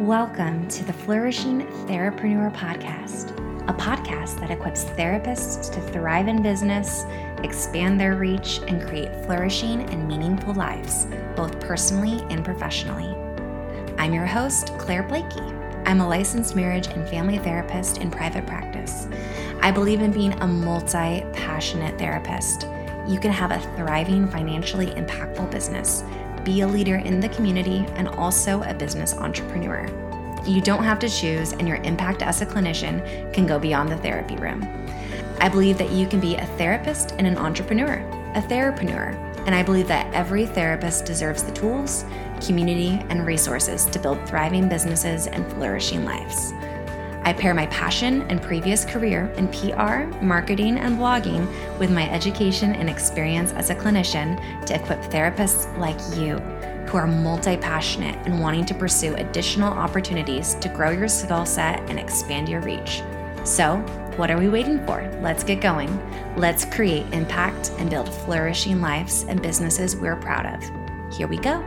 Welcome to the Flourishing Therapreneur Podcast, a podcast that equips therapists to thrive in business, expand their reach, and create flourishing and meaningful lives, both personally and professionally. I'm your host, Claire Blakey. I'm a licensed marriage and family therapist in private practice. I believe in being a multi passionate therapist. You can have a thriving, financially impactful business be a leader in the community, and also a business entrepreneur. You don't have to choose, and your impact as a clinician can go beyond the therapy room. I believe that you can be a therapist and an entrepreneur, a therapreneur, and I believe that every therapist deserves the tools, community, and resources to build thriving businesses and flourishing lives. I pair my passion and previous career in PR, marketing, and blogging with my education and experience as a clinician to equip therapists like you who are multi passionate and wanting to pursue additional opportunities to grow your skill set and expand your reach. So, what are we waiting for? Let's get going. Let's create impact and build flourishing lives and businesses we're proud of. Here we go.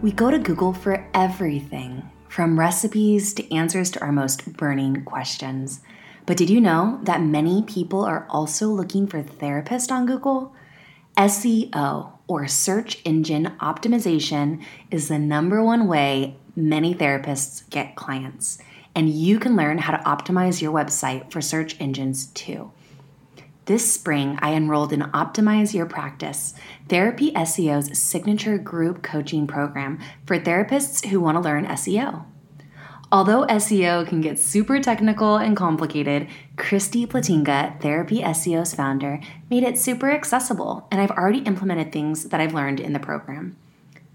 We go to Google for everything from recipes to answers to our most burning questions. But did you know that many people are also looking for therapists on Google? SEO, or search engine optimization, is the number one way many therapists get clients. And you can learn how to optimize your website for search engines too. This spring, I enrolled in Optimize Your Practice, Therapy SEO's signature group coaching program for therapists who want to learn SEO. Although SEO can get super technical and complicated, Kristie Plantinga, Therapy SEO's founder, made it super accessible, and I've already implemented things that I've learned in the program.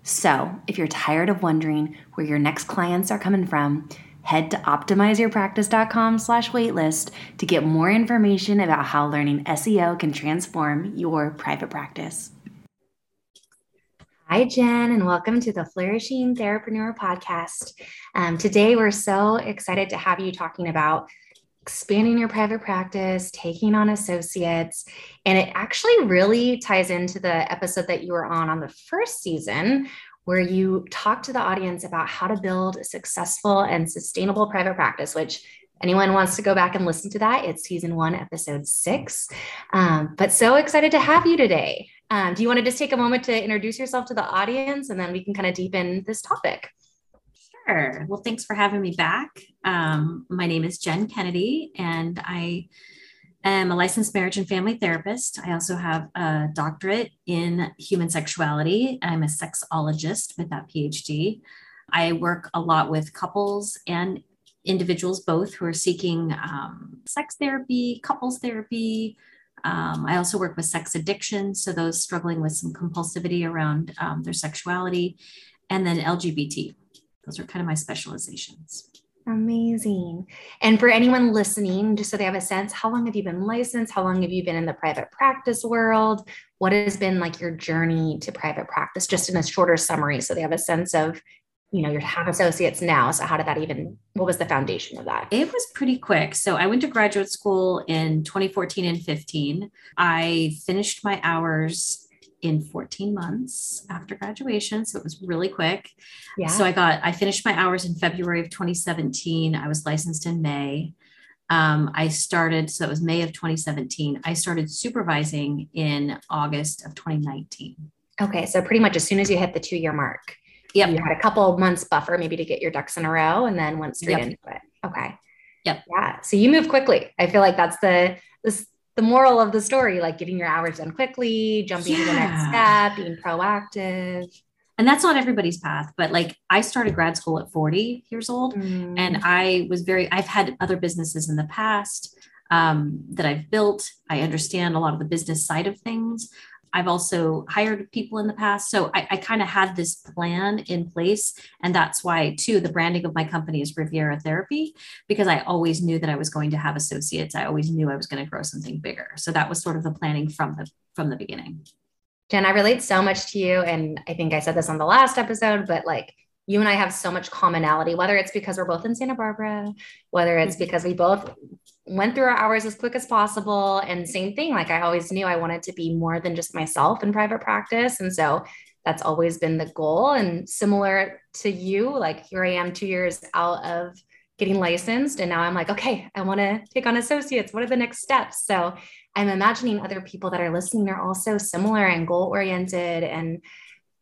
So, if you're tired of wondering where your next clients are coming from, head to optimizeyourpractice.com slash waitlist to get more information about how learning SEO can transform your private practice. Hi, Jenn, and welcome to the Flourishing Therapreneur podcast. Um, today, we're so excited to have you talking about expanding your private practice, taking on associates. And it actually really ties into the episode that you were on on the first season, where you talk to the audience about how to build a successful and sustainable private practice, which anyone wants to go back and listen to that, it's season one, episode six. Um, but so excited to have you today. Um, do you want to just take a moment to introduce yourself to the audience and then we can kind of deepen this topic? Sure. Well, thanks for having me back. Um, my name is Jenn Kennedy, and I am a licensed marriage and family therapist. I also have a doctorate in human sexuality. I'm a sexologist with that PhD. I work a lot with couples and individuals both who are seeking um, sex therapy, couples therapy. Um, I also work with sex addiction, so those struggling with some compulsivity around um, their sexuality, and then LGBT. Those are kind of my specializations. Amazing. And for anyone listening, just so they have a sense, how long have you been licensed? How long have you been in the private practice world? What has been like your journey to private practice, just in a shorter summary, so they have a sense of, you know, you have associates now. So how did that even, what was the foundation of that? It was pretty quick. So I went to graduate school in 2014 and 15. I finished my hours in 14 months after graduation. So it was really quick. Yeah. So I got, I finished my hours in February of 2017. I was licensed in May. Um, I started, so it was May of 2017. I started supervising in August of 2019. Okay. So pretty much as soon as you hit the two year mark, yep. you had a couple months buffer maybe to get your ducks in a row and then went straight yep. into it. Okay. Yep. Yeah. So you move quickly. I feel like that's the, this the moral of the story, like getting your hours done quickly, jumping yeah. to the next step, being proactive. And that's not everybody's path, but like I started grad school at 40 years old mm. and I was very, I've had other businesses in the past um, that I've built. I understand a lot of the business side of things. I've also hired people in the past. So I, I kind of had this plan in place. And that's why, too, the branding of my company is Riviera Therapy, because I always knew that I was going to have associates. I always knew I was going to grow something bigger. So that was sort of the planning from the from the beginning. Jenn, I relate so much to you. And I think I said this on the last episode, but like you and I have so much commonality, whether it's because we're both in Santa Barbara, whether it's mm-hmm. because we both went through our hours as quick as possible. And same thing, like I always knew I wanted to be more than just myself in private practice. And so that's always been the goal. And similar to you, like here I am two years out of getting licensed. And now I'm like, okay, I want to take on associates. What are the next steps? So I'm imagining other people that are listening are also similar and goal oriented and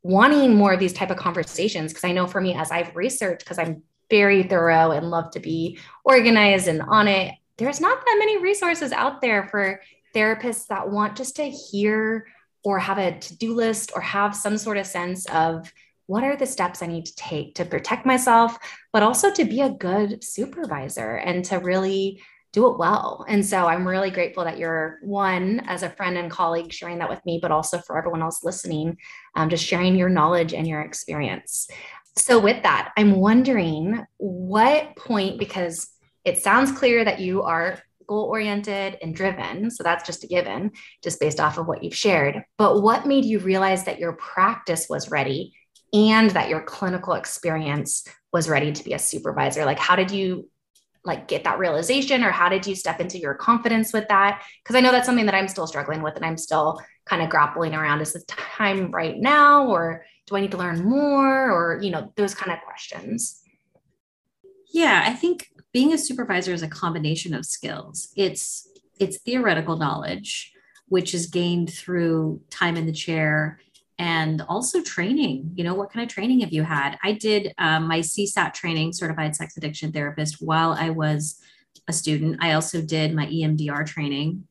wanting more of these type of conversations. Cause I know for me, as I've researched, because I'm very thorough and love to be organized and on it, there's not that many resources out there for therapists that want just to hear or have a to-do list or have some sort of sense of what are the steps I need to take to protect myself, but also to be a good supervisor and to really do it well. And so I'm really grateful that you're one as a friend and colleague sharing that with me, but also for everyone else listening, um, just sharing your knowledge and your experience. So, with that, I'm wondering what point, because it sounds clear that you are goal oriented and driven. So that's just a given, just based off of what you've shared. But what made you realize that your practice was ready and that your clinical experience was ready to be a supervisor? Like, how did you like get that realization or how did you step into your confidence with that because i know that's something that i'm still struggling with and i'm still kind of grappling around is the time right now or do i need to learn more or you know those kind of questions yeah i think being a supervisor is a combination of skills. It's it's theoretical knowledge, which is gained through time in the chair and also training. You know, what kind of training have you had? I did um, my CSAT training, certified sex addiction therapist, while I was a student. I also did my EMDR training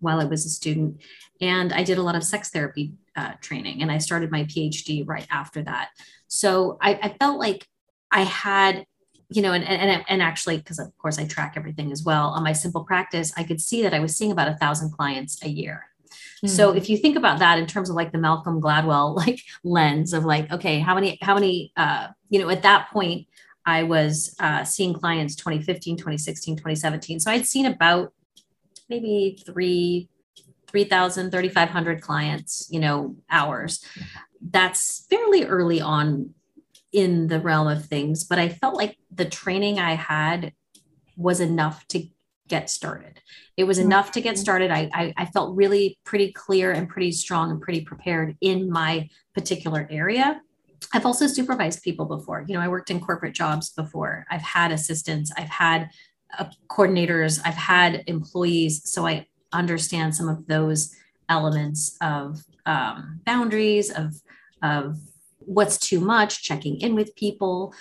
while I was a student, and I did a lot of sex therapy uh, training, and I started my PhD right after that. So I, I felt like I had you know, and and and actually, because of course I track everything as well on my simple practice, I could see that I was seeing about a thousand clients a year. Mm-hmm. So if you think about that in terms of like the Malcolm Gladwell like lens of like, okay, how many how many uh, you know, at that point I was uh, seeing clients 2015, 2016, 2017. So I'd seen about maybe three 3,000, 3,500 clients, you know, hours. That's fairly early on in the realm of things, but I felt like the training I had was enough to get started. It was enough to get mm-hmm. started. I, I, I, felt really pretty clear and pretty strong and pretty prepared in my particular area. I've also supervised people before. You know, I worked in corporate jobs before. I've had assistants, I've had uh, coordinators, I've had employees. So I understand some of those elements of um, boundaries, of, of what's too much, checking in with people,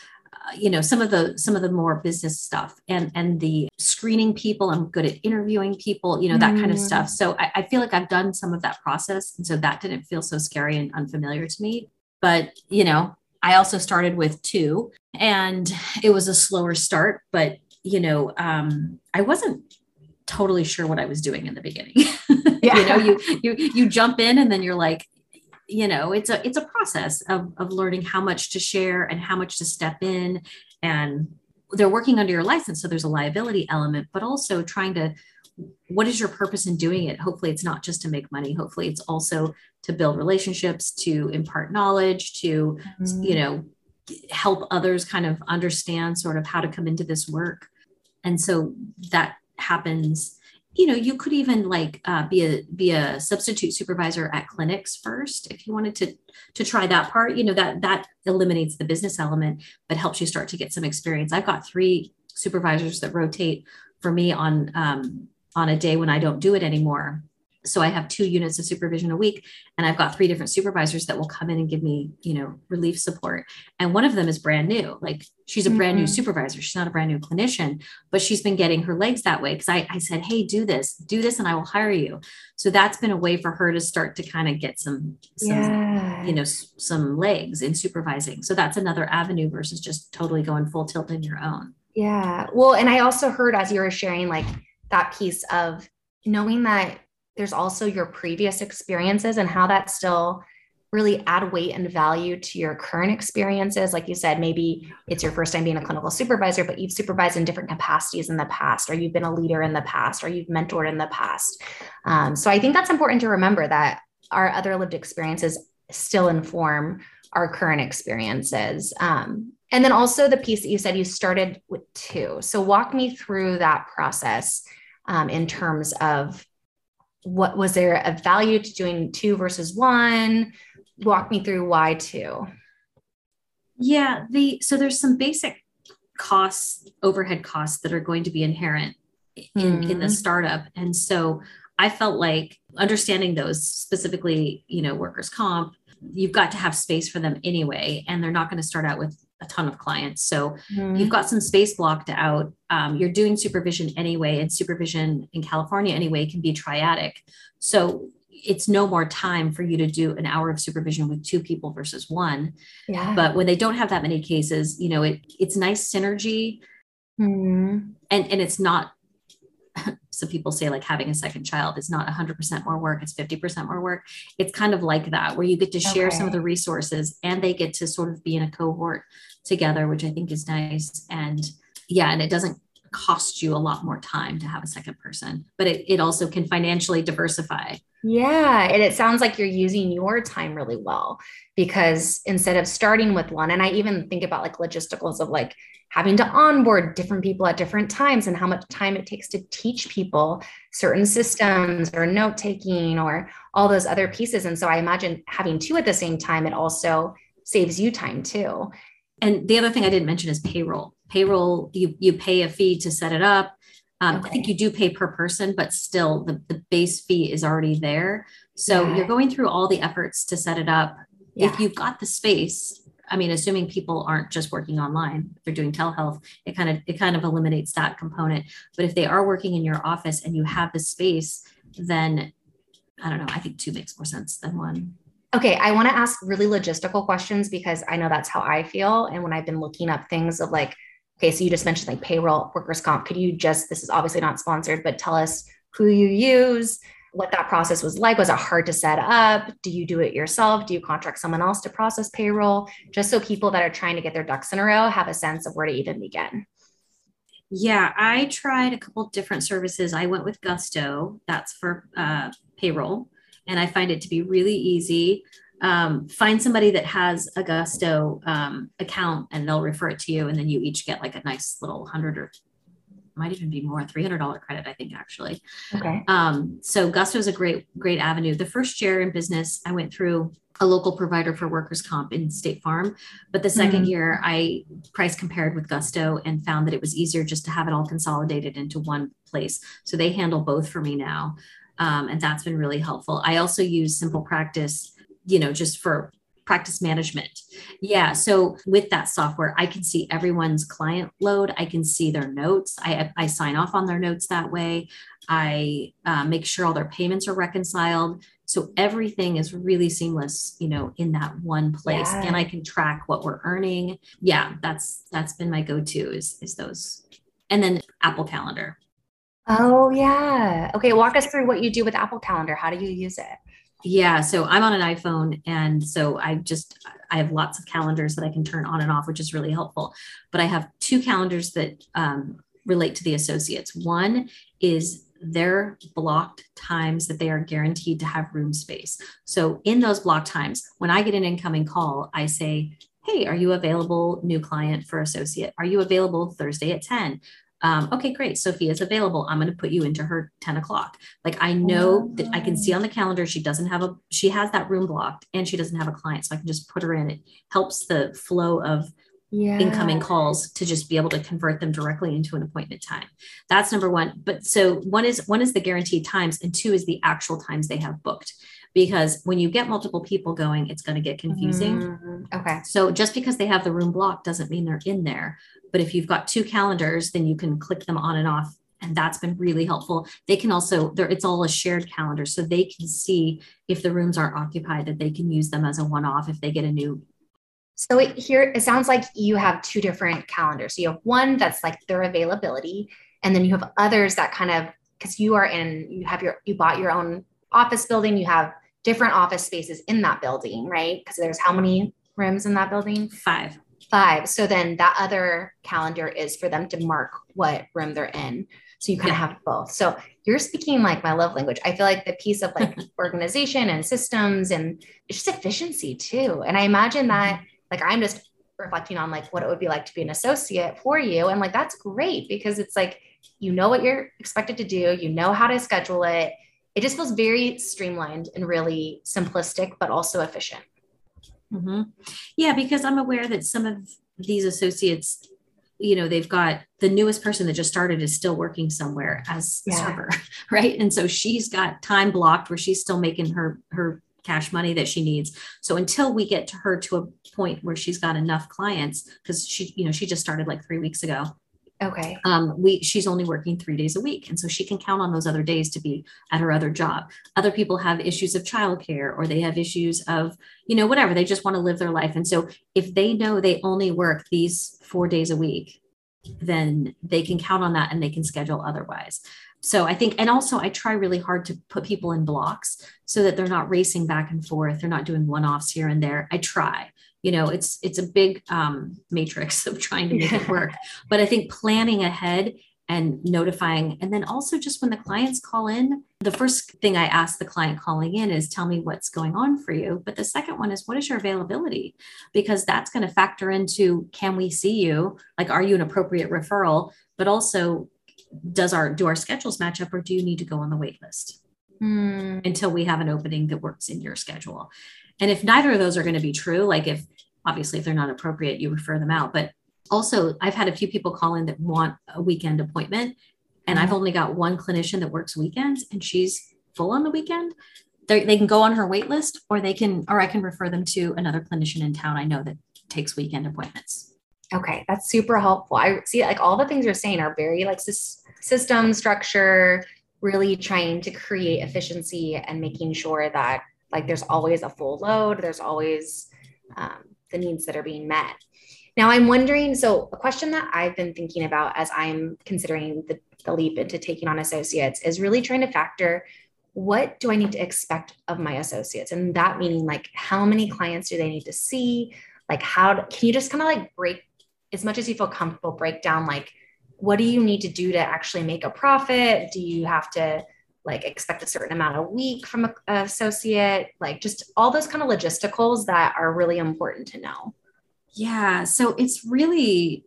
you know some of the some of the more business stuff and and the screening people i'm good at interviewing people you know that mm. kind of mm. stuff so I, I, feel like i've done some of that process and so that didn't feel so scary and unfamiliar to me but you know i also started with two and it was a slower start but you know um, i wasn't totally sure what i was doing in the beginning yeah. you know you you you jump in and then you're like you know it's a it's a process of, of learning how much to share and how much to step in. And they're working under your license so there's a liability element but also trying to what is your purpose in doing it? Hopefully it's not just to make money. Hopefully it's also to build relationships to impart knowledge to mm-hmm. you know help others kind of understand sort of how to come into this work. And so that happens you know you could even like uh, be a be a substitute supervisor at clinics first if you wanted to to try that part. You know that that eliminates the business element but helps you start to get some experience. I've got three supervisors that rotate for me on um, on a day when i don't do it anymore so i have two units of supervision a week and i've got three different supervisors that will come in and give me you know relief support. And one of them is brand new. Like she's a brand mm-hmm. new supervisor. She's not a brand new clinician but she's been getting her legs that way. Because I, I said hey do this do this and i will hire you. So that's been a way for her to start to kind of get some, some yeah. you know some legs in supervising. So that's another avenue versus just totally going full tilt in your own. Yeah. Well and i also heard as you were sharing like that piece of knowing that there's also your previous experiences and how that still really add weight and value to your current experiences. Like you said, maybe it's your first time being a clinical supervisor, but you've supervised in different capacities in the past, or you've been a leader in the past, or you've mentored in the past. Um, so I think that's important to remember that our other lived experiences still inform our current experiences. Um, and then also the piece that you said you started with two. So walk me through that process um, in terms of what was there a value to doing two versus one walk me through why two. Yeah, the so there's some basic costs, overhead costs that are going to be inherent in, mm. in the mm-hmm. startup. And so I felt like understanding those specifically, you know, workers' comp, you've got to have space for them anyway. And they're not going to start out with a ton of clients. So mm. you've got some space blocked out. Um, you're doing supervision anyway, and supervision in California anyway can be triadic. So it's no more time for you to do an hour of supervision with two people versus one. Yeah. But when they don't have that many cases, you know, it it's nice synergy. Mm. And and it's not so people say like having a second child is not 100% more work it's 50% more work it's kind of like that where you get to share okay. some of the resources and they get to sort of be in a cohort together which i think is nice and yeah and it doesn't cost you a lot more time to have a second person but it, it also can financially diversify yeah. And it sounds like you're using your time really well because instead of starting with one, and I even think about like logisticals of like having to onboard different people at different times and how much time it takes to teach people certain systems or note taking or all those other pieces. And so I imagine having two at the same time, it also saves you time too. And the other thing I didn't mention is payroll. Payroll, you you pay a fee to set it up um, okay. I think you do pay per person, but still the, the base fee is already there. So yeah. you're going through all the efforts to set it up. Yeah. If you've got the space, I mean, assuming people aren't just working online, they're doing telehealth, it kind of it kind of eliminates that component. But if they are working in your office and you have the space, then I don't know, I think two makes more sense than one. Okay, I want to ask really logistical questions because I know that's how I feel. And when I've been looking up things of like Okay, so you just mentioned like payroll, workers' comp. Could you just, this is obviously not sponsored, but tell us who you use, what that process was like. Was it hard to set up? Do you do it yourself? Do you contract someone else to process payroll? Just so people that are trying to get their ducks in a row have a sense of where to even begin. Yeah, I tried a couple different services. I went with Gusto, that's for uh, payroll, and I find it to be really easy um, find somebody that has a Gusto um, account and they'll refer it to you. And then you each get like a nice little hundred or might even be more $300 credit, I think actually. Okay. Um, so Gusto is a great, great avenue. The first year in business, I went through a local provider for workers comp in State Farm. But the 2nd mm-hmm. year, I price compared with Gusto and found that it was easier just to have it all consolidated into one place. So they handle both for me now. Um, and that's been really helpful. I also use Simple Practice you know, just for practice management. Yeah. So with that software, I can see everyone's client load. I can see their notes. I, I sign off on their notes that way. I uh, make sure all their payments are reconciled. So everything is really seamless, you know, in that one place. Yeah. And I can track what we're earning. Yeah, that's that's been my go-to is is those. And then Apple Calendar. Oh yeah. Okay. Walk us through what you do with Apple Calendar. How do you use it? Yeah, so I'm on an iPhone, and so I just I have lots of calendars that I can turn on and off, which is really helpful. But I have two calendars that um, relate to the associates. One is their blocked times that they are guaranteed to have room space. So in those blocked times, when I get an incoming call, I say, Hey, are you available, new client for associate? Are you available Thursday at 10? Um, okay, great. Sophia's available. I'm going to put you into her 10 o'clock. Like I know that I can see on the calendar she doesn't have a, she has that room blocked and she doesn't have a client. So I can just put her in. It helps the flow of yeah. incoming calls to just be able to convert them directly into an appointment time. That's number one. But so one is one is the guaranteed times and two is the actual times they have booked because when you get multiple people going, it's going to get confusing. Mm-hmm. Okay. So just because they have the room blocked doesn't mean they're in there. But if you've got two calendars, then you can click them on and off. And that's been really helpful. They can also, there, it's all a shared calendar. So they can see if the rooms aren't occupied, that they can use them as a one off if they get a new so it, here it sounds like you have two different calendars. So you have one that's like their availability, and then you have others that kind of because you are in you have your you bought your own office building. You have different office spaces in that building, right? Because there's how many rooms in that building? Five. Five. So then that other calendar is for them to mark what room they're in. So you kind yeah. of have both. So you're speaking like my love language. I feel like the piece of like organization and systems and just efficiency too. And I imagine that mm-hmm. Like I'm just reflecting on like what it would be like to be an associate for you. And like that's great because it's like you know what you're expected to do, you know how to schedule it, it just feels very streamlined and really simplistic, but also efficient. Mm-hmm. Yeah, because I'm aware that some of these associates, you know, they've got the newest person that just started is still working somewhere as a Yeah. server, right? And so she's got time blocked where she's still making her her cash money that she needs. So until we get to her to a point where she's got enough clients, because she, you know, she just started like three weeks ago. Okay. um, we she's only working three days a week. And so she can count on those other days to be at her other job. Other people have issues of childcare or they have issues of you know whatever. They just want to live their life. And so if they know they only work these four days a week then they can count on that and they can schedule otherwise so i think and also i try really hard to put people in blocks so that they're not racing back and forth. They're not doing one-offs here and there. I try you know it's it's a big um, matrix of trying to make it work. But i think planning ahead and notifying and then also just when the clients call in the first thing i ask the client calling in is tell me what's going on for you. But the second one is what is your availability? Because that's going to factor into can we see you? Like are you an appropriate referral? But also does our do our schedules match up or do you need to go on the wait list Hmm. until we have an opening that works in your schedule. And if neither of those are going to be true, like if obviously if they're not appropriate, you refer them out. But also, I've had a few people call in that want a weekend appointment, and I've only got one clinician that works weekends, and she's full on the weekend. They they can go on her wait list, or they can, or I can refer them to another clinician in town I know that takes weekend appointments. Okay, that's super helpful. I see like all the things you're saying are very like sys- system structure, really trying to create efficiency and making sure that like there's always a full load, there's always um, the needs that are being met. Now I'm wondering, so a question that I've been thinking about as I'm considering the, the leap into taking on associates is really trying to factor what do I need to expect of my associates? And that meaning like how many clients do they need to see? Like how can you just kind of like break as much as you feel comfortable, break down like what do you need to do to actually make a profit? Do you have to like expect a certain amount a week from a, a associate? Like just all those kind of logisticals that are really important to know. Yeah. So it's really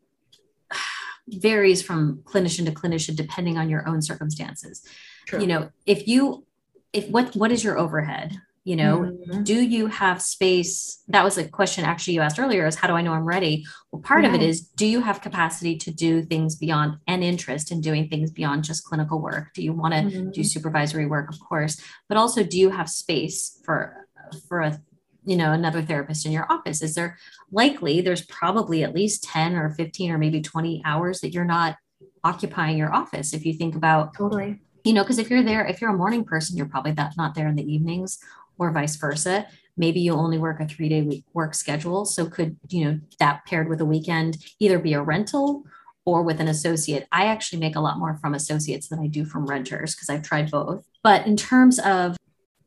varies from clinician to clinician depending on your own circumstances. True. You know, if you if what what is your overhead? You know, Mhm. do you have space? That was a question actually you asked earlier is how do I know I'm ready? Well, part of it is do you have capacity to do things beyond an interest in doing things beyond just clinical work? Do you want to Mhm. do supervisory work, of course, but also do you have space for for a you know another therapist in your office? Is there likely there's probably at least 10 or 15 or maybe 20 hours that you're not occupying your office if you think about Totally. you know because if you're there if you're a morning person you're probably that not there in the evenings or vice versa. Maybe you only work a three day week work schedule. So could you know that paired with a weekend either be a rental or with an associate. I actually make a lot more from associates than i do from renters because i've tried both. But in terms of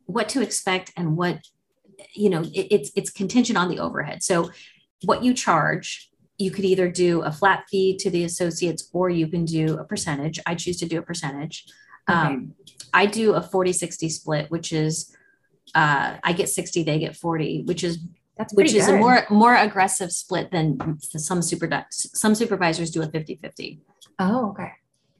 what to expect and what you know it, it's it's contingent on the overhead. So what you charge you could either do a flat fee to the associates or you can do a percentage. I choose to do a percentage. Okay. um, i do a 40 60 split which is uh, i get 60 they get 40 which is That's which is a more more aggressive split than some super some supervisors do a 50 50 Oh, okay.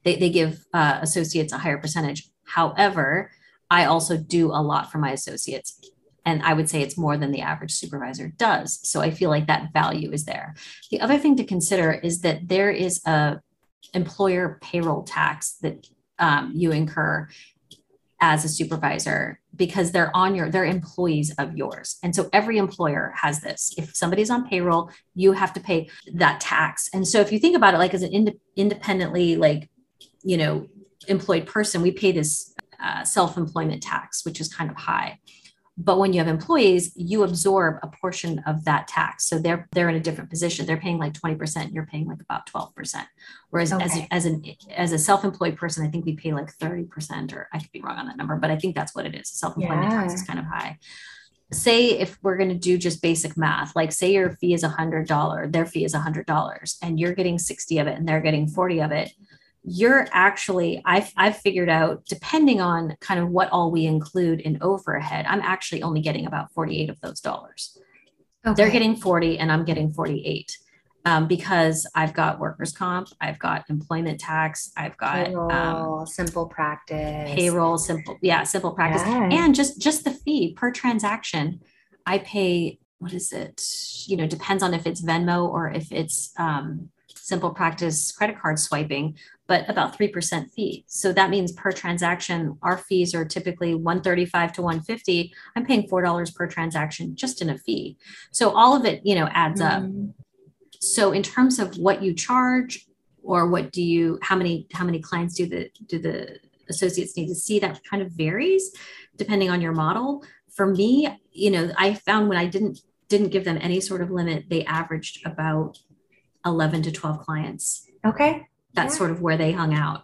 they, they give uh, associates a higher percentage. However, I also do a lot for my associates. And I would say it's more than the average supervisor does. So I feel like that value is there. The other thing to consider is that there is a employer payroll tax that um, you incur as a supervisor because they're on your they're employees of yours. And so every employer has this. If somebody's on payroll you have to pay that tax. And so if you think about it like as an ind- independently like you know employed person we pay this uh, self-employment tax which is kind of high but when you have employees you absorb a portion of that tax. So they're they're in a different position. They're paying like 20% you're paying like about 12% whereas as, Okay. as an as a self-employed person i think we pay like 30% or i could be wrong on that number but i think that's what it is. Self-employment tax is kind of high. Say if we're going to do just basic math like say your fee is $100 their fee is $100 and you're getting 60 of it and they're getting 40 of it you're actually I've, I've figured out depending on kind of what all we include in overhead i'm actually only getting about 48 of those dollars they're getting 40 and i'm getting 48 um, because i've got workers comp i've got employment tax i've got um, payroll, simple practice. payroll simple yeah simple practice Yeah. and just just the fee per transaction i pay what is it? You know, depends on if it's Venmo or if it's um, simple practice credit card swiping, but about 3% fee. So that means per transaction, our fees are typically 135 to 150. I'm paying $4 per transaction just in a fee. So all of it, you know, adds mm-hmm. up. So in terms of what you charge or what do you how many how many clients do the do the associates need to see that kind of varies depending on your model for me you know i found when i didn't didn't give them any sort of limit they averaged about 11 to 12 clients okay that's yeah. sort of where they hung out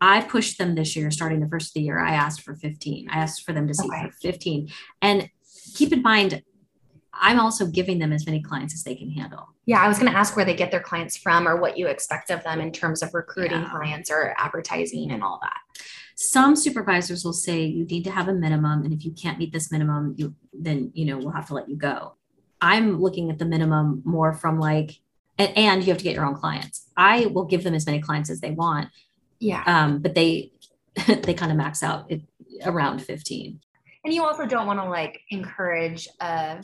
i pushed them this year starting the first of the year i asked for 15 i asked for them to see okay. for 15 and keep in mind I'm also giving them as many clients as they can handle. Yeah, I was going to ask where they get their clients from or what you expect of them in terms of recruiting yeah. clients or advertising and all that. Some supervisors will say you need to have a minimum and if you can't meet this minimum, you then you know, we'll have to let you go. I'm looking at the minimum more from like and, and you have to get your own clients. I will give them as many clients as they want. Yeah. Um, but they they kind of max out it, around 15. And you also don't want to like encourage a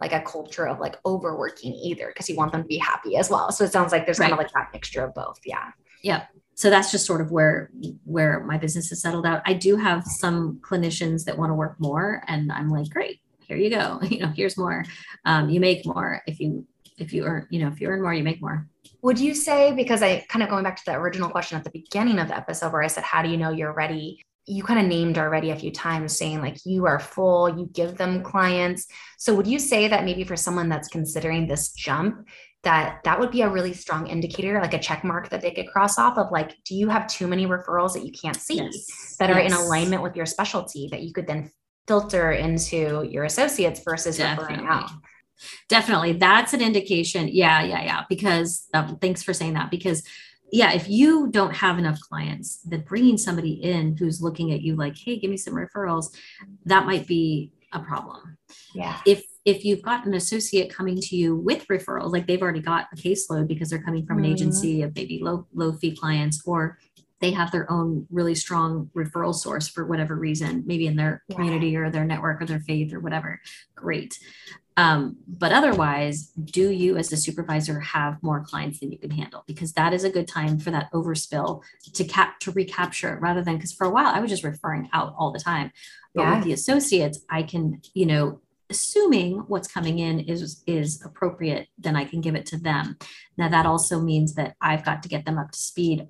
like a culture of like overworking either because you want them to be happy as well. So it sounds like there's right. kind of like that mixture of both. Yeah. Yeah. So that's just sort of where where my business has settled out. I do have some clinicians that want to work more, and I'm like, great, here you go. You know, here's more. Um, you make more if you if you earn you know if you earn more, you make more. Would you say because I kind of going back to the original question at the beginning of the episode where I said, how do you know you're ready? you kind of named already a few times saying like you are full, you give them clients. So would you say that maybe for someone that's considering this jump, that that would be a really strong indicator, like a check mark that they could cross off of like, do you have too many referrals that you can't see yes. that are in alignment with your specialty that you could then filter into your associates versus Definitely. referring out? Definitely. That's an indication. Yeah, yeah, yeah. Because um, thanks for saying that. Because yeah, if you don't have enough clients, then bringing somebody in who's looking at you like, hey, give me some referrals, that might be a problem. Yeah. If if you've got an associate coming to you with referrals, like they've already got a caseload because they're coming from an mm-hmm. agency of maybe low low fee clients, or they have their own really strong referral source for whatever reason, maybe in their yeah. community or their network or their faith or whatever. Great. Um, but otherwise, do you as a supervisor have more clients than you can handle? Because that is a good time for that overspill to cap to recapture rather than because for a while I was just referring out all the time. But yeah. with the associates, I can, you know, assuming what's coming in is is appropriate, then I can give it to them. Now that also means that I've got to get them up to speed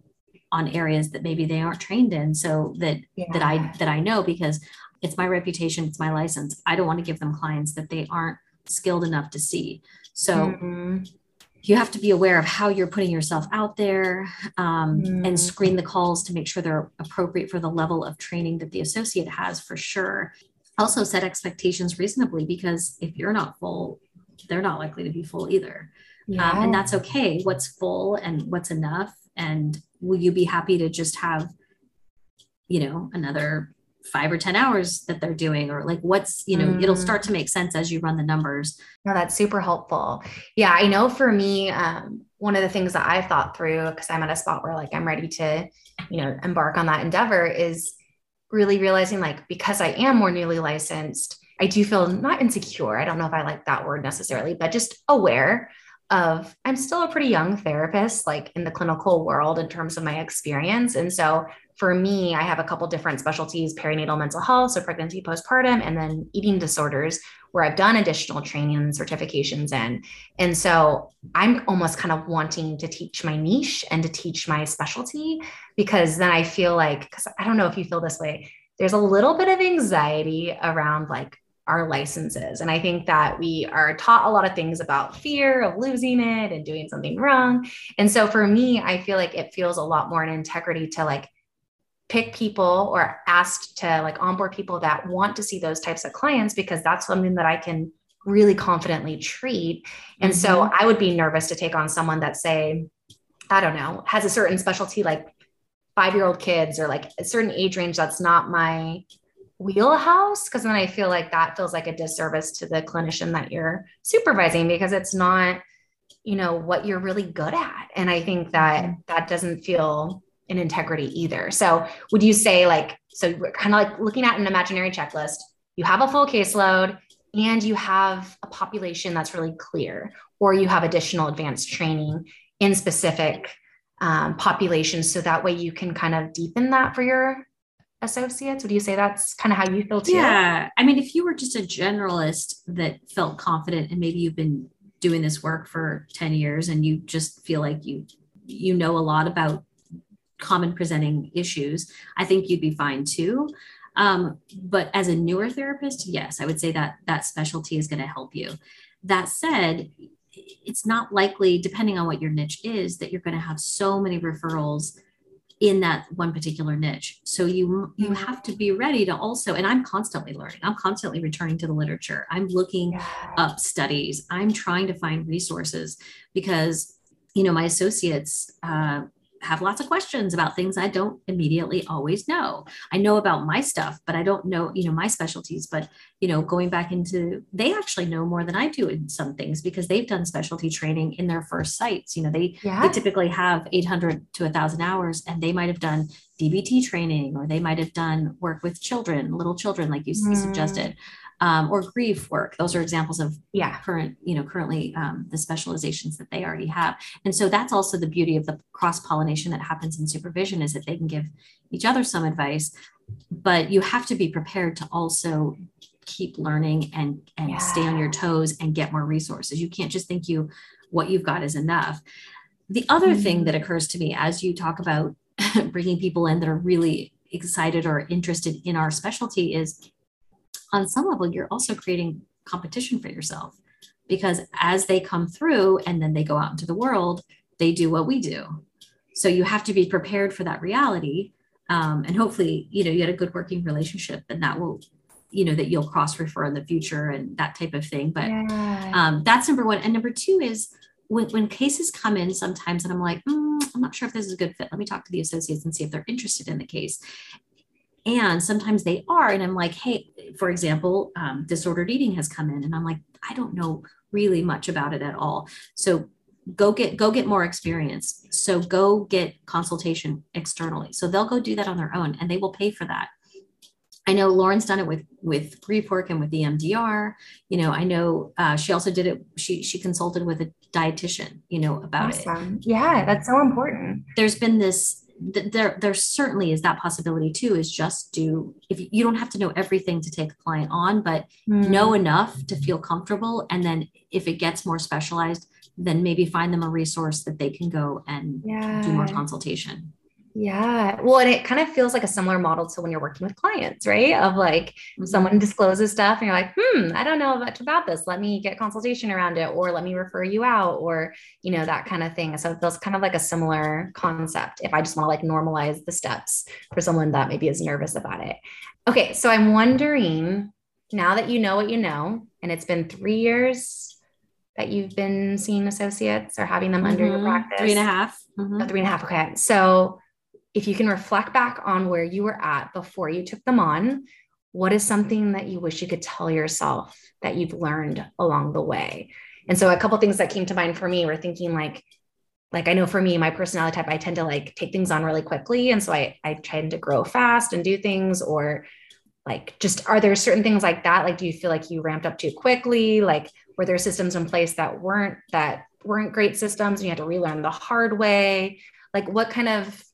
on areas that maybe they aren't trained in so that yeah. that I that I know because it's my reputation, it's my license. I don't want to give them clients that they aren't skilled enough to see. So mm-hmm. you have to be aware of how you're putting yourself out there um, mm-hmm. and screen the calls to make sure they're appropriate for the level of training that the associate has for sure. Also, set expectations reasonably because if you're not full, they're not likely to be full either. Yeah. Um, and that's okay. What's full and what's enough? And will you be happy to just have, you know, another five or 10 hours that they're doing or like what's you know mm. it'll start to make sense as you run the numbers. No that's super helpful. Yeah i know for me um, one of the things that i've thought through because i'm at a spot where like i'm ready to you know embark on that endeavor is really realizing like because i am more newly licensed i do feel not insecure. I don't know if i like that word necessarily but just aware of I'm still a pretty young therapist, like in the clinical world in terms of my experience. And so for me, I have a couple different specialties perinatal mental health, so pregnancy, postpartum, and then eating disorders, where I've done additional training and certifications in. And so I'm almost kind of wanting to teach my niche and to teach my specialty because then I feel like, because I don't know if you feel this way, there's a little bit of anxiety around like our licenses. And I think that we are taught a lot of things about fear of losing it and doing something wrong. And so for me, I feel like it feels a lot more in integrity to like pick people or asked to like onboard people that want to see those types of clients because that's something that I can really confidently treat. And mm-hmm. so I would be nervous to take on someone that say, I don't know, has a certain specialty like five year old kids or like a certain age range that's not my wheelhouse because then I feel like that feels like a disservice to the clinician that you're supervising because it's not you know what you're really good at and I think that mm-hmm. that doesn't feel in integrity either. So would you say like so kind of like looking at an imaginary checklist, you have a full caseload, and you have a population that's really clear, or you have additional advanced training in specific um, populations. So that way you can kind of deepen that for your associates. Would you say that's kind of how you feel too? Yeah. I mean, if you were just a generalist that felt confident and maybe you've been doing this work for 10 years and you just feel like you you know a lot about common presenting issues, I think you'd be fine too. Um, but as a newer therapist, yes, I would say that that specialty is going to help you. That said, it's not likely, depending on what your niche is, that you're going to have so many referrals in that one particular niche. So you you mm-hmm. have to be ready to also, and I'm constantly learning. I'm constantly returning to the literature. I'm looking yeah. up studies. I'm trying to find resources because you know my associates uh, have lots of questions about things I don't immediately always know. I know about my stuff, but I don't know, you know, my specialties. But, you know, going back into, they actually know more than I do in some things because they've done specialty training in their first sites. You know, they, yeah. they typically have 800 to 1,000 hours and they might have done DBT training or they might have done work with children, little children, like you mm. suggested um, or grief work. Those are examples of yeah current you know currently um, the specializations that they already have. And so that's also the beauty of the cross pollination that happens in supervision is that they can give each other some advice, but you have to be prepared to also keep learning and and yeah. stay on your toes and get more resources. You can't just think you what you've got is enough. The other mm-hmm. thing that occurs to me as you talk about bringing people in that are really excited or interested in our specialty is on some level, you're also creating competition for yourself because as they come through and then they go out into the world, they do what we do. So you have to be prepared for that reality. Um, and hopefully, you know, you had a good working relationship and that will, you know, that you'll cross refer in the future and that type of thing. But yeah. um, that's number one. And number two is when, when cases come in sometimes and I'm like, mm, I'm not sure if this is a good fit. Let me talk to the associates and see if they're interested in the case and sometimes they are and i'm like hey for example um, disordered eating has come in and i'm like i don't know really much about it at all. So go get go get more experience. So go get consultation externally. So they'll go do that on their own and they will pay for that. I know lauren's done it with with grief work and with EMDR you know i know uh, she also did it she she consulted with a dietitian you know about awesome. it yeah that's so important. There's been this there there certainly is that possibility too is just do if you don't have to know everything to take a client on but mm. know enough to feel comfortable and then if it gets more specialized then maybe find them a resource that they can go and yeah. do more consultation yeah. Well, and it kind of feels like a similar model to when you're working with clients, right? Of like mm-hmm. someone discloses stuff and you're like, hmm, I don't know much about this. Let me get consultation around it, or let me refer you out, or, you know, that kind of thing. So it feels kind of like a similar concept if I just want to like normalize the steps for someone that maybe is nervous about it. Okay. So I'm wondering now that you know what you know, and it's been three years that you've been seeing associates or having them mm-hmm. under your mm-hmm. practice? Three and a half. Mm-hmm. Oh, three and a half. Okay. So if you can reflect back on where you were at before you took them on, what is something that you wish you could tell yourself that you've learned along the way? And so a couple things that came to mind for me were thinking like, like I know for me, my personality type, I tend to like take things on really quickly. And so I I tend to grow fast and do things or like just are there certain things like that? Like do you feel like you ramped up too quickly? Like were there systems in place that weren't that weren't great systems and you had to relearn the hard way? Like what kind of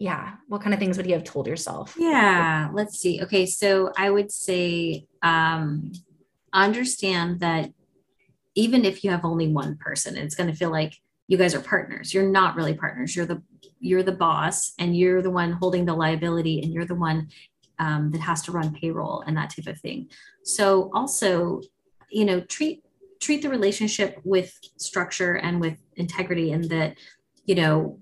yeah. What kind of things would you have told yourself? Yeah let's see. Okay so i would say um understand that even if you have only one person it's going to feel like you guys are partners. You're not really partners. You're the you're the boss and you're the one holding the liability and you're the one um, that has to run payroll and that type of thing. So also you know treat treat the relationship with structure and with integrity and that you know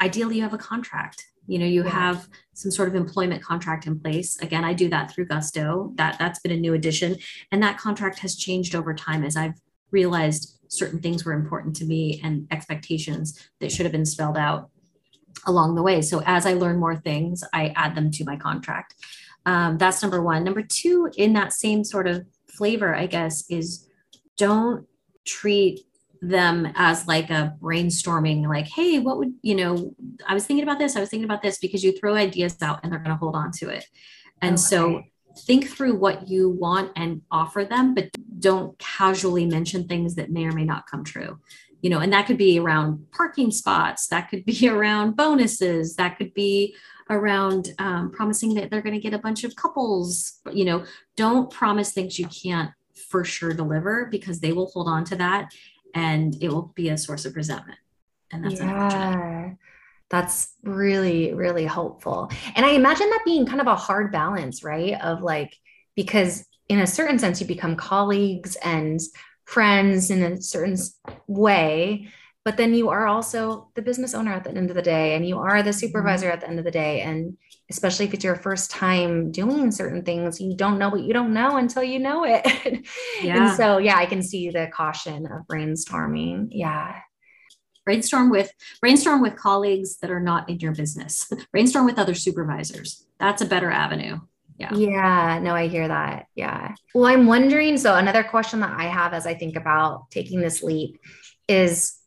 ideally you have a contract you know you yeah. have some sort of employment contract in place. Again i do that through gusto. That that's been a new addition. And that contract has changed over time as i've realized certain things were important to me and expectations that should have been spelled out along the way. So as i learn more things i add them to my contract. Um, that's number one. Number two in that same sort of flavor i guess is don't treat them as like a brainstorming like hey what would you know i was thinking about this i was thinking about this because you throw ideas out and they're going to hold on to it and okay. so think through what you want and offer them, but don't casually mention things that may or may not come true. You know, and that could be around parking spots, that could be around bonuses, that could be around um, promising that they're going to get a bunch of couples. You know, don't promise things you can't for sure deliver because they will hold on to that and it will be a source of resentment. And that's yeah. That's really, really helpful. And I imagine that being kind of a hard balance, right? Of like, because in a certain sense, you become colleagues and friends in a certain way, but then you are also the business owner at the end of the day, and you are the mm-hmm. supervisor at the end of the day. And especially if it's your first time doing certain things, you don't know what you don't know until you know it. Yeah. and so, yeah, I can see the caution of brainstorming. Yeah brainstorm with brainstorm with colleagues that are not in your business brainstorm with other supervisors that's a better avenue yeah yeah no i hear that yeah well i'm wondering so another question that i have as i think about taking this leap is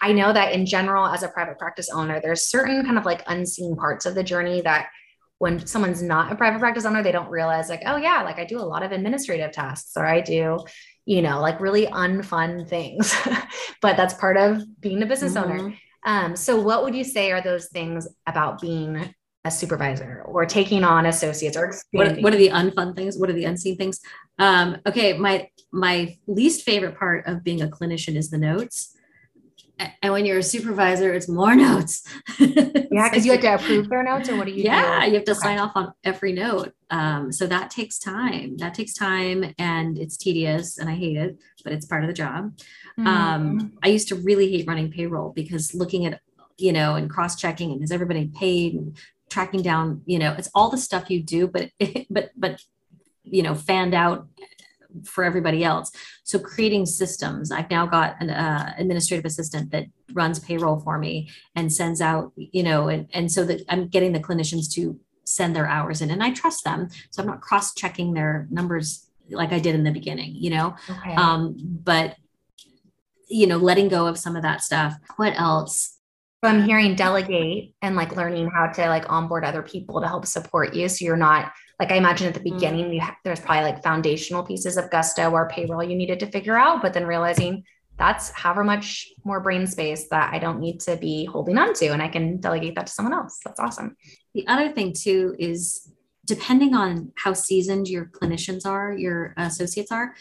i know that in general as a private practice owner there's certain kind of like unseen parts of the journey that when someone's not a private practice owner they don't realize like oh yeah like i do a lot of administrative tasks or i do you know, like really unfun things. but that's part of being a business mm-hmm. owner. Um, so, what would you say are those things about being a supervisor or taking on associates or what, what, are the unfun things? What are the unseen things? Um, okay, my my least favorite part of being a clinician is the notes and when you're a supervisor, it's more notes. yeah, because you have to approve their notes, or what do you? Yeah, do? you have to okay. sign off on every note. Um, so that takes time. That takes time, and it's tedious, and I hate it, but it's part of the job. Mm. Um, I used to really hate running payroll because looking at, you know, and cross checking, and is everybody paid, and tracking down, you know, it's all the stuff you do, but but but you know, fanned out for everybody else. So creating systems. I've now got an uh, administrative assistant that runs payroll for me and sends out, you know, and, and so that I'm getting the clinicians to send their hours in and I trust them. So I'm not cross checking their numbers like I did in the beginning, you know, okay. um, but you know, letting go of some of that stuff. What else? I'm hearing delegate and like learning how to like onboard other people to help support you. So you're not like I imagine at the mm. beginning, you ha- there's probably like foundational pieces of Gusto or payroll you needed to figure out, but then realizing that's however much more brain space that I don't need to be holding on to, and I can delegate that to someone else. That's awesome. The other thing too is depending on how seasoned your clinicians are, your associates are,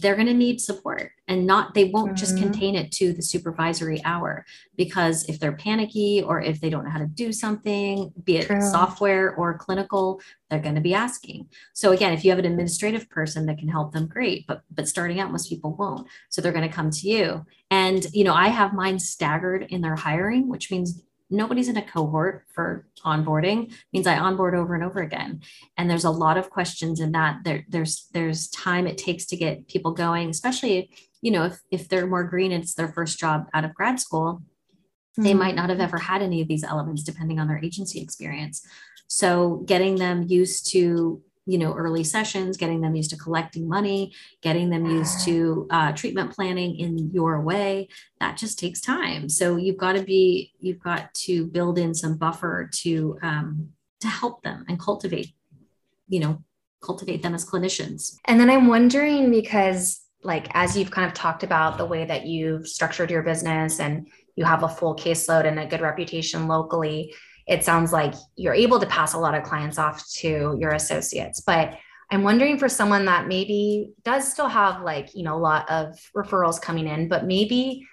they're going to need support and not they won't mm-hmm. just contain it to the supervisory hour because if they're panicky or if they don't know how to do something be it True. software or clinical they're going to be asking so again if you have an administrative person that can help them great but but starting out most people won't so they're going to come to you and you know i have mine staggered in their hiring which means nobody's in a cohort for onboarding means i onboard over and over again. And there's a lot of questions in that. There, there's there's time it takes to get people going especially you know if, if they're more green it's their first job out of grad school mm-hmm. they might not have ever had any of these elements depending on their agency experience. So getting them used to you know early sessions getting them used to collecting money getting them used to uh, treatment planning in your way that just takes time. So you've got to be you've got to build in some buffer to um, to help them and cultivate you know cultivate them as clinicians. And then i'm wondering because like as you've kind of talked about the way that you've structured your business and you have a full caseload and a good reputation locally it sounds like you're able to pass a lot of clients off to your associates. But I'm wondering for someone that maybe does still have like, you know, a lot of referrals coming in, but maybe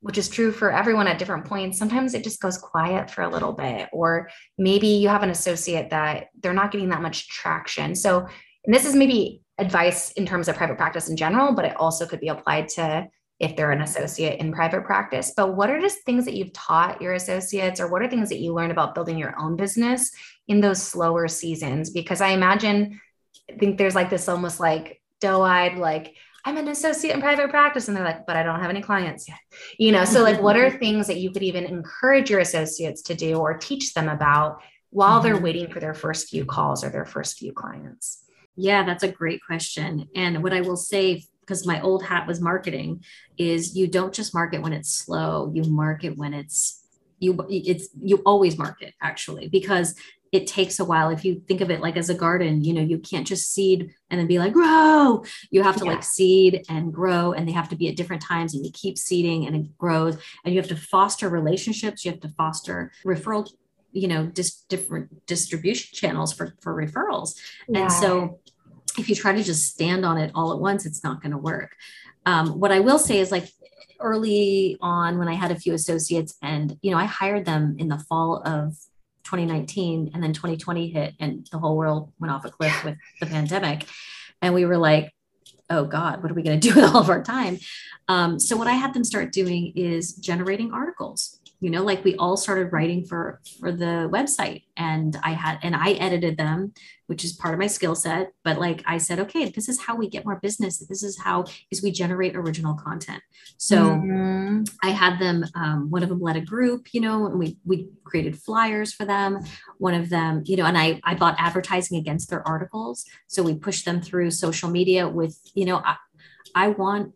which is true for everyone at different points. Sometimes it just goes quiet for a little bit, or maybe you have an associate that they're not getting that much traction. So, and this is maybe advice in terms of private practice in general, but it also could be applied to if they're an associate in private practice. But what are just things that you've taught your associates, or what are things that you learned about building your own business in those slower seasons? Because I imagine, I think there's like this almost like doe eyed, like, I'm an associate in private practice. And they're like, but I don't have any clients yet. You know, so like, what are things that you could even encourage your associates to do or teach them about while they're mm-hmm. waiting for their first few calls or their first few clients? Yeah, that's a great question. And what I will say because my old hat was marketing is you don't just market when it's slow you market when it's you it's you always market actually because it takes a while. If you think of it like as a garden, you know, you can't just seed and then be like, grow. You have to yeah. like seed and grow, and they have to be at different times, and you keep seeding and it grows. And you have to foster relationships, you have to foster referral, you know, dis- different distribution channels for, for referrals. Yeah. And so if you try to just stand on it all at once, it's not going to work. Um, what I will say is like early on when I had a few associates and, you know, I hired them in the fall of 2019 and then 2020 hit and the whole world went off a cliff with the pandemic. And we were like, oh God, what are we going to do with all of our time? Um, so what I had them start doing is generating articles you know like we all started writing for for the website and i had and i edited them which is part of my skill set but like i said okay this is how we get more business. This is how is we generate original content. So mm-hmm. i had them um, one of them led a group you know and we we created flyers for them. One of them you know and i i bought advertising against their articles so we pushed them through social media with you know I, I want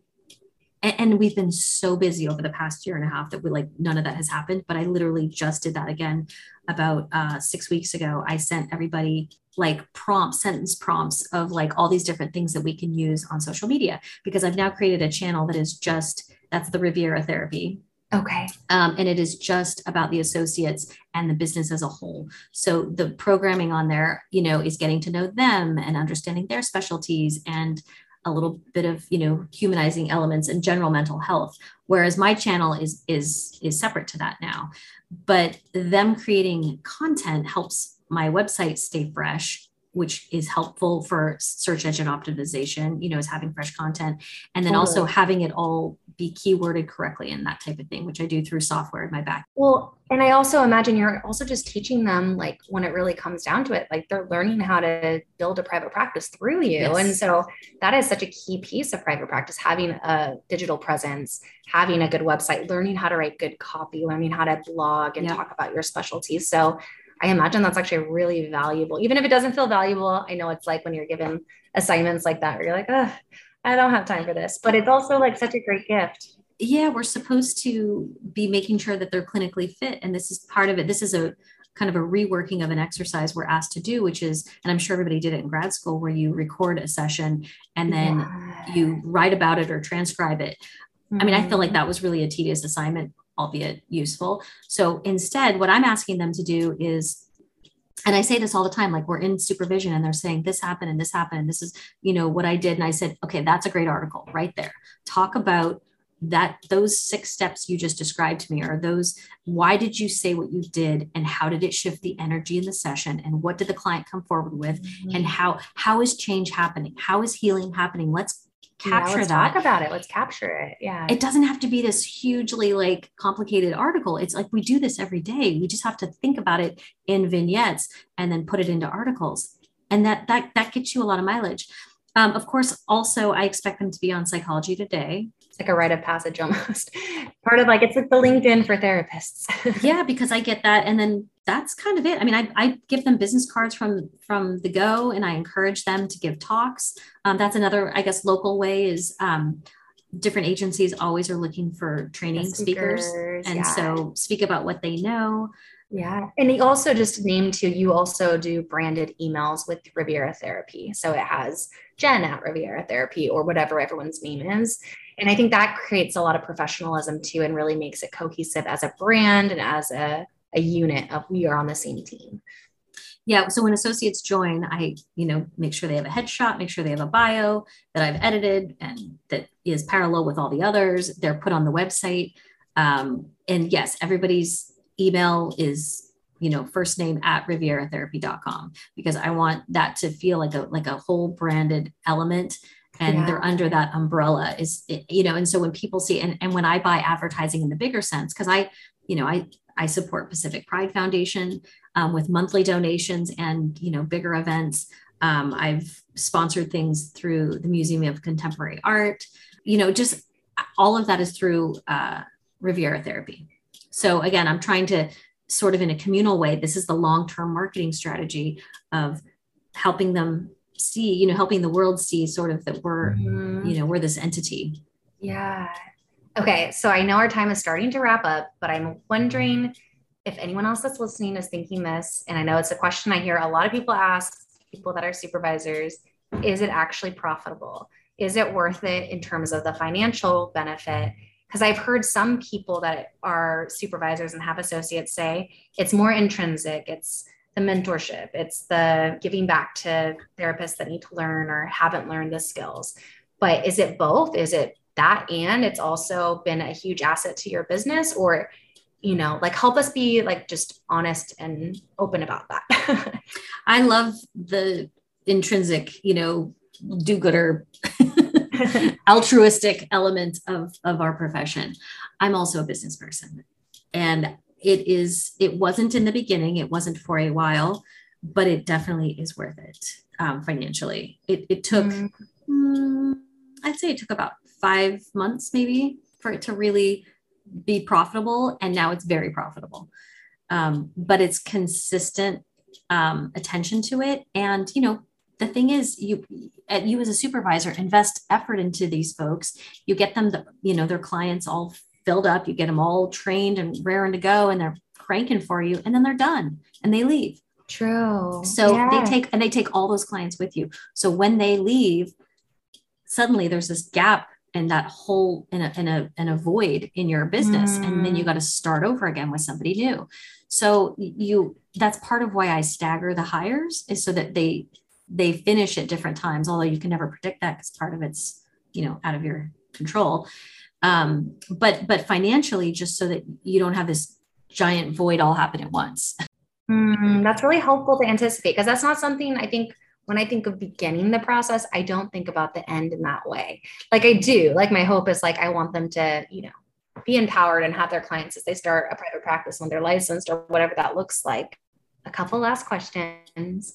and, and we've been so busy over the past year and a half that we like none of that has happened but i literally just did that again about uh, six weeks ago i sent everybody like prompts sentence prompts of like all these different things that we can use on social media because i've now created a channel that is just that's the riviera therapy Okay. Um, and it is just about the associates and the business as a whole. So the programming on there, you know, is getting to know them and understanding their specialties and a little bit of you know humanizing elements and general mental health whereas my channel is is is separate to that now. But them creating content helps my website stay fresh which is helpful for search engine optimization you know is having fresh content and then also having it all be keyworded correctly and that type of thing which i do through software in my back well and i also imagine you're also just teaching them like when it really comes down to it like they're learning how to build a private practice through you yes. and so that is such a key piece of private practice having a digital presence having a good website learning how to write good copy learning how to blog and yep. talk about your specialties so I imagine that's actually really valuable. Even if it doesn't feel valuable, I know it's like when you're given assignments like that, where you're like, oh, I don't have time for this. But it's also like such a great gift. Yeah, we're supposed to be making sure that they're clinically fit. And this is part of it. This is a kind of a reworking of an exercise we're asked to do, which is, and I'm sure everybody did it in grad school, where you record a session and then yeah. you write about it or transcribe it. Mm-hmm. I mean, I feel like mm-hmm. that was really a tedious assignment albeit useful. So instead, what I'm asking them to do is and I say this all the time, like we're in supervision and they're saying this happened and this happened and this is, you know, what I did. And I said, okay, that's a great article right there. Talk about that those six steps you just described to me are those why did you say what you did and how did it shift the energy in the session and what did the client come forward with mm-hmm. and how how is change happening how is healing happening let's capture yeah, let's that. Talk about it. Let's capture it. Yeah. It doesn't have to be this hugely like complicated article. It's like we do this every day. We just have to think about it in vignettes and then put it into articles. And that that that gets you a lot of mileage. Um, of course, also I expect them to be on Psychology Today. It's like a rite of passage almost. Part of like it's like the LinkedIn for therapists. yeah, because I get that, and then that's kind of it. I mean, I, I give them business cards from from the go, and I encourage them to give talks. Um, that's another, I guess, local way is um, different agencies always are looking for training speakers, speakers, and yeah. so speak about what they know. Yeah. And he also just named too, you also do branded emails with Riviera Therapy. So it has Jenn at Riviera Therapy or whatever everyone's name is. And I think that creates a lot of professionalism too and really makes it cohesive as a brand and as a, a unit of we are on the same team. Yeah. So when associates join, I, you know, make sure they have a headshot, make sure they have a bio that I've edited and that is parallel with all the others. They're put on the website. Um, and yes, everybody's email is you know first name at rivieratherapy.com because i want that to feel like a like a whole branded element and yeah. they're under that umbrella is you know and so when people see and, and when i buy advertising in the bigger sense because i you know i i support pacific pride foundation um, with monthly donations and you know bigger events um, i've sponsored things through the museum of contemporary art you know just all of that is through uh, riviera therapy so again, I'm trying to sort of in a communal way, this is the long-term marketing strategy of helping them see, you know, helping the world see sort of that we're, mm-hmm. you know, we're this entity. Yeah. Okay. So I know our time is starting to wrap up, but I'm wondering if anyone else that's listening is thinking this, and I know it's a question I hear a lot of people ask people that are supervisors is it actually profitable? Is it worth it in terms of the financial benefit? Because I've heard some people that are supervisors and have associates say it's more intrinsic, it's the mentorship, it's the giving back to therapists that need to learn or haven't learned the skills. But is it both? Is it that and it's also been a huge asset to your business or you know like help us be like just honest and open about that. I love the intrinsic you know do-gooder altruistic element of of our profession. I'm also a business person and it is it wasn't in the beginning it wasn't for a while but it definitely is worth it um, financially. It, it took mm. Mm, i'd say it took about five months maybe for it to really be profitable and now it's very profitable. Um, but it's consistent um, attention to it. And you know the thing is you you as a supervisor invest effort into these folks. You get them the, you know their clients all filled up. You get them all trained and raring to go and they're cranking for you and then they're done and they leave. True. So yeah. they take and they take all those clients with you. So when they leave suddenly there's this gap and that hole in a in a in a void in your business mm. and then you mm. got to start over again with somebody new so you that's part of why i stagger the hires is so that they they finish at different times although you can never predict that because part of it's you know out of your control um, but but financially just so that you don't have this giant void all happen at once mm, that's really helpful to anticipate because that's not something i think when I think of beginning the process, I don't think about the end in that way. Like I do, like my hope is like I want them to, you know, be empowered and have their clients as they start a private practice when they're licensed or whatever that looks like. A couple last questions.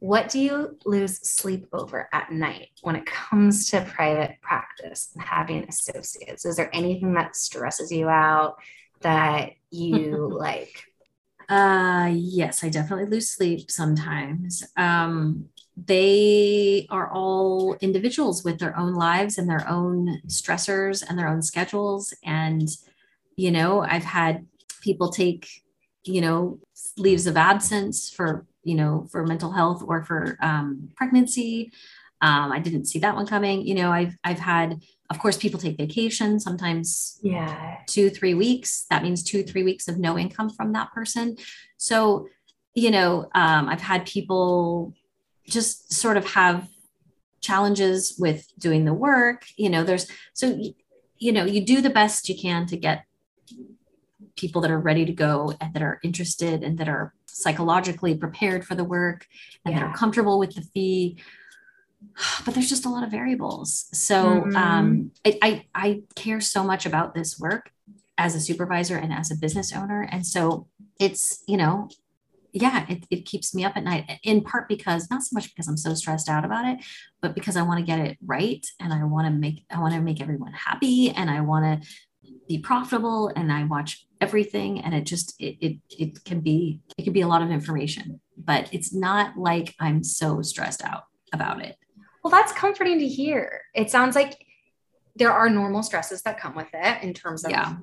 What do you lose sleep over at night when it comes to private practice and having associates? Is there anything that stresses you out that you like uh, yes, I definitely lose sleep sometimes. Um, they are all individuals with their own lives and their own stressors and their own schedules. And, you know, I've had people take, you know, leaves of absence for, you know, for mental health or for um, pregnancy. Um, I didn't see that one coming. You know, I've I've had of course people take vacation sometimes yeah. two three weeks. That means two three weeks of no income from that person. So you know um, i've had people just sort of have challenges with doing the work you know there's so you know you do the best you can to get people that are ready to go and that are interested and that are psychologically prepared for the work and yeah. that are comfortable with the fee but there's just a lot of variables. So mm-hmm. um, I, I, I care so much about this work as a supervisor and as a business owner, and so it's you know, yeah, it, it keeps me up at night. In part because not so much because I'm so stressed out about it, but because I want to get it right and I want to make I want to make everyone happy and I want to be profitable and I watch everything and it just it, it it can be it can be a lot of information but it's not like i'm so stressed out about it well, that's comforting to hear. It sounds like there are normal stresses that come with it in terms of, yeah.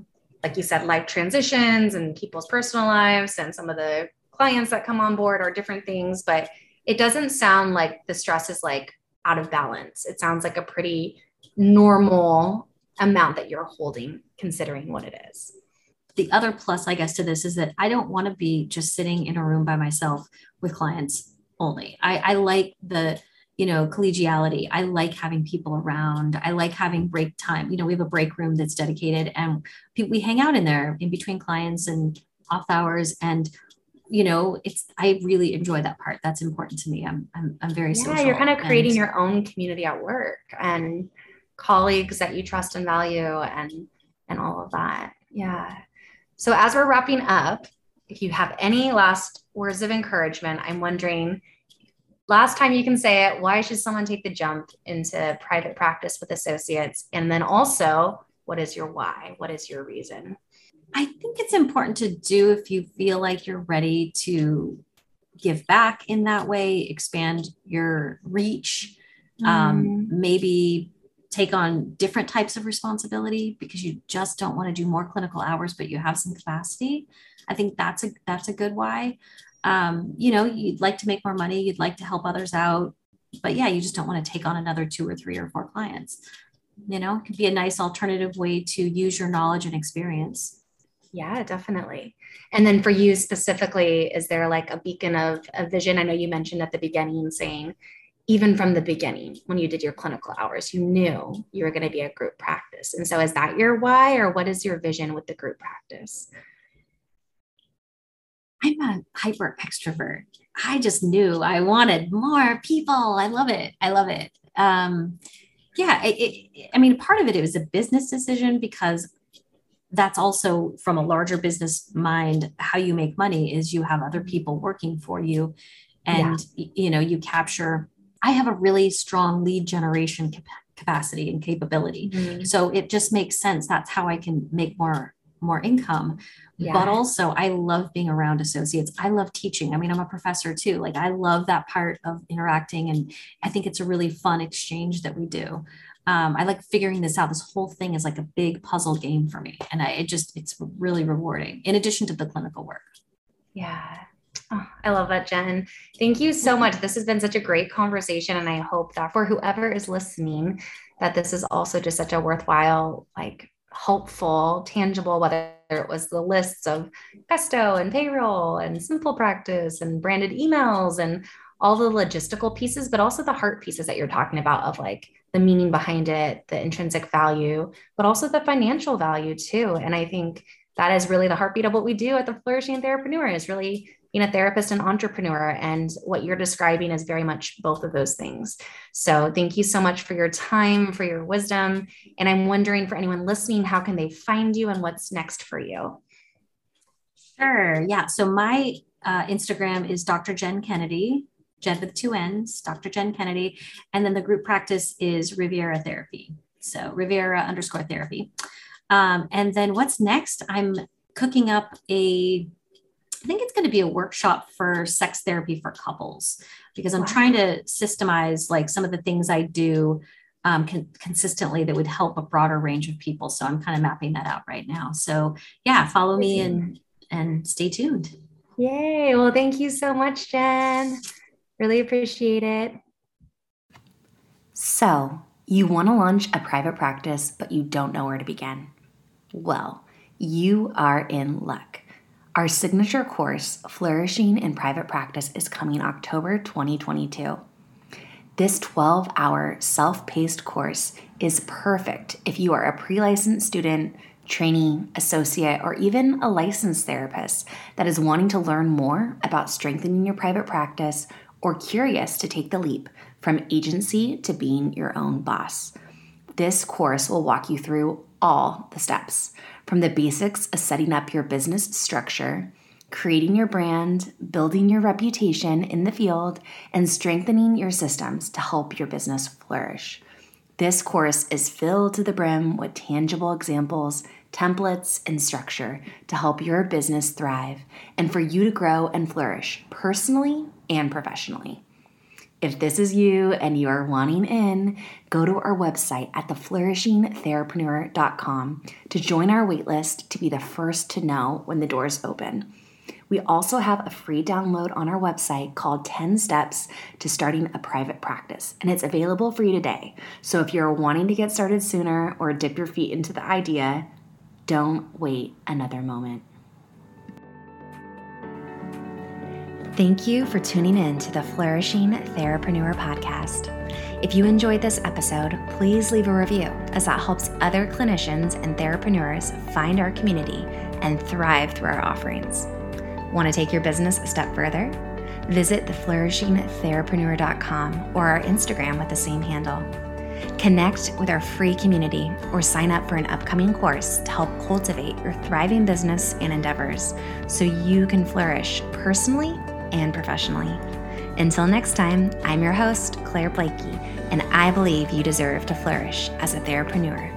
like you said, life transitions and people's personal lives and some of the clients that come on board are different things. But it doesn't sound like the stress is like out of balance. It sounds like a pretty normal amount that you're holding, considering what it is. The other plus, I guess, to this is that I don't want to be just sitting in a room by myself with clients only. I, I like the you know collegiality. I like having people around. I like having break time. You know we have a break room that's dedicated and we hang out in there in between clients and off hours. And you know it's i really enjoy that part. That's important to me. I'm i'm, I'm very yeah you're kind of creating and, your own community at work and colleagues that you trust and value and and all of that. Yeah. So as we're wrapping up if you have any last words of encouragement i'm wondering last time you can say it why should someone take the jump into private practice with associates and then also what is your why what is your reason i think it's important to do if you feel like you're ready to give back in that way expand your reach mm. um, maybe take on different types of responsibility because you just don't want to do more clinical hours, but you have some capacity. I think that's a that's a good why. Um, you know, you'd like to make more money, you'd like to help others out, but yeah, you just don't want to take on another two or three or four clients. You know, it could be a nice alternative way to use your knowledge and experience. Yeah, definitely. And then for you specifically, is there like a beacon of a vision? I know you mentioned at the beginning saying, even from the beginning, when you did your clinical hours, you knew you were going to be a group practice. And so, is that your why, or what is your vision with the group practice? I'm a hyper extrovert. I just knew I wanted more people. I love it. I love it. Um, yeah, it, it, I mean, part of it, it was a business decision because that's also from a larger business mind how you make money is you have other people working for you and yeah. you know you capture i have a really strong lead generation capacity and capability mm-hmm. so it just makes sense that's how i can make more more income yeah. but also i love being around associates i love teaching i mean i'm a professor too like i love that part of interacting and i think it's a really fun exchange that we do um, I like figuring this out. This whole thing is like a big puzzle game for me. And I, it just, it's really rewarding in addition to the clinical work. Yeah. Oh, I love that, Jenn. Thank you so much. This has been such a great conversation. And I hope that for whoever is listening, that this is also just such a worthwhile, like helpful, tangible, whether it was the lists of Gusto and payroll and simple practice and branded emails and all the logistical pieces, but also the heart pieces that you're talking about of like the meaning behind it, the intrinsic value, but also the financial value too. And I think that is really the heartbeat of what we do at the Flourishing Therapreneur is really being a therapist and entrepreneur. And what you're describing is very much both of those things. So thank you so much for your time, for your wisdom. And I'm wondering for anyone listening, how can they find you and what's next for you? Sure. Yeah. So my uh, Instagram is Dr. Jenn Kennedy. Jenn with two N's, Dr. Jenn Kennedy. And then the group practice is Riviera Therapy. So Riviera underscore therapy. Um, and then what's next? I'm cooking up a, I think it's going to be a workshop for sex therapy for couples because I'm wow. trying to systemize like some of the things I do um, con- consistently that would help a broader range of people. So I'm kind of mapping that out right now. So yeah, follow me and and stay tuned. Yay! Well, thank you so much, Jenn. Really appreciate it. So, you want to launch a private practice, but you don't know where to begin. Well, you are in luck. Our signature course, Flourishing in Private Practice, is coming October 2022. This 12 hour self paced course is perfect if you are a pre licensed student, trainee, associate, or even a licensed therapist that is wanting to learn more about strengthening your private practice or curious to take the leap from agency to being your own boss. This course will walk you through all the steps from the basics of setting up your business structure, creating your brand, building your reputation in the field, and strengthening your systems to help your business flourish. This course is filled to the brim with tangible examples, templates, and structure to help your business thrive and for you to grow and flourish personally and professionally. If this is you and you are wanting in, go to our website at theflourishingtherapreneur.com to join our waitlist to be the first to know when the doors open. We also have a free download on our website called 10 Steps to Starting a Private Practice, and it's available for you today. So if you're wanting to get started sooner or dip your feet into the idea, don't wait another moment. Thank you for tuning in to the Flourishing Therapreneur podcast. If you enjoyed this episode, please leave a review as that helps other clinicians and therapreneurs find our community and thrive through our offerings. Want to take your business a step further? Visit theflourishingtherapreneur.com or our Instagram with the same handle. Connect with our free community or sign up for an upcoming course to help cultivate your thriving business and endeavors so you can flourish personally and professionally. Until next time, I'm your host, Claire Blakey, and I believe you deserve to flourish as a therapreneur.